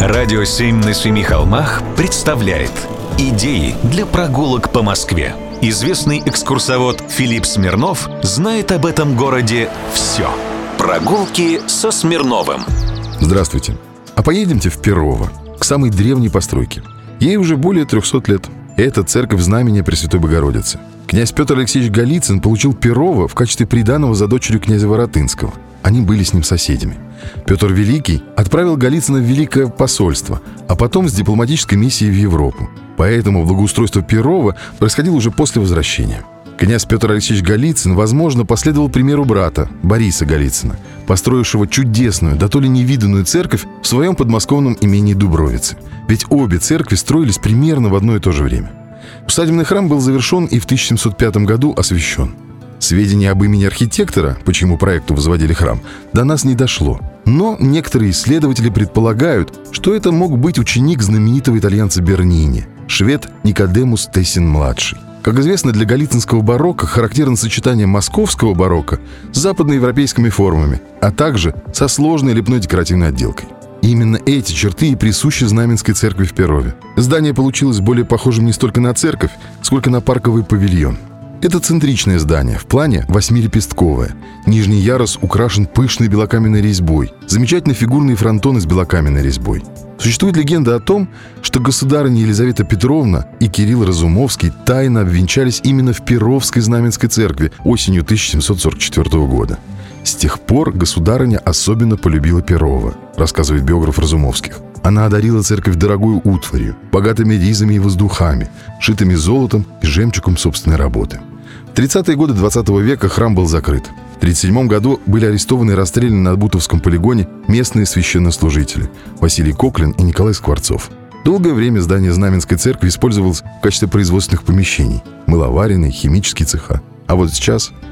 Радио «Семь на семи холмах» представляет Идеи для прогулок по Москве. Известный экскурсовод Филипп Смирнов знает об этом городе все. Прогулки со Смирновым. Здравствуйте. А поедемте в Перово, к самой древней постройке. Ей уже более 300 лет. Это церковь знамения Пресвятой Богородицы. Князь Петр Алексеевич Голицын получил Перово в качестве приданого за дочерью князя Воротынского. Они были с ним соседями. Петр Великий отправил Голицына в Великое посольство, а потом с дипломатической миссией в Европу. Поэтому благоустройство Перова происходило уже после возвращения. Князь Петр Алексеевич Голицын, возможно, последовал примеру брата, Бориса Голицына, построившего чудесную, да то ли невиданную церковь в своем подмосковном имении Дубровицы. Ведь обе церкви строились примерно в одно и то же время. Усадебный храм был завершен и в 1705 году освящен. Сведения об имени архитектора, почему проекту возводили храм, до нас не дошло. Но некоторые исследователи предполагают, что это мог быть ученик знаменитого итальянца Бернини, швед Никодемус Тессин-младший. Как известно, для галицинского барокко характерно сочетание московского барокко с западноевропейскими формами, а также со сложной лепной декоративной отделкой. Именно эти черты и присущи Знаменской церкви в Перове. Здание получилось более похожим не столько на церковь, сколько на парковый павильон – это центричное здание, в плане восьмилепестковое. Нижний ярус украшен пышной белокаменной резьбой. Замечательный фигурный фронтон с белокаменной резьбой. Существует легенда о том, что государыня Елизавета Петровна и Кирилл Разумовский тайно обвенчались именно в Перовской Знаменской церкви осенью 1744 года. С тех пор государыня особенно полюбила Перова, рассказывает биограф Разумовских. Она одарила церковь дорогую утварью, богатыми ризами и воздухами, шитыми золотом и жемчугом собственной работы – в 30-е годы 20 века храм был закрыт. В 1937 году были арестованы и расстреляны на Бутовском полигоне местные священнослужители Василий Коклин и Николай Скворцов. Долгое время здание Знаменской церкви использовалось в качестве производственных помещений, мыловаренной, химические цеха. А вот сейчас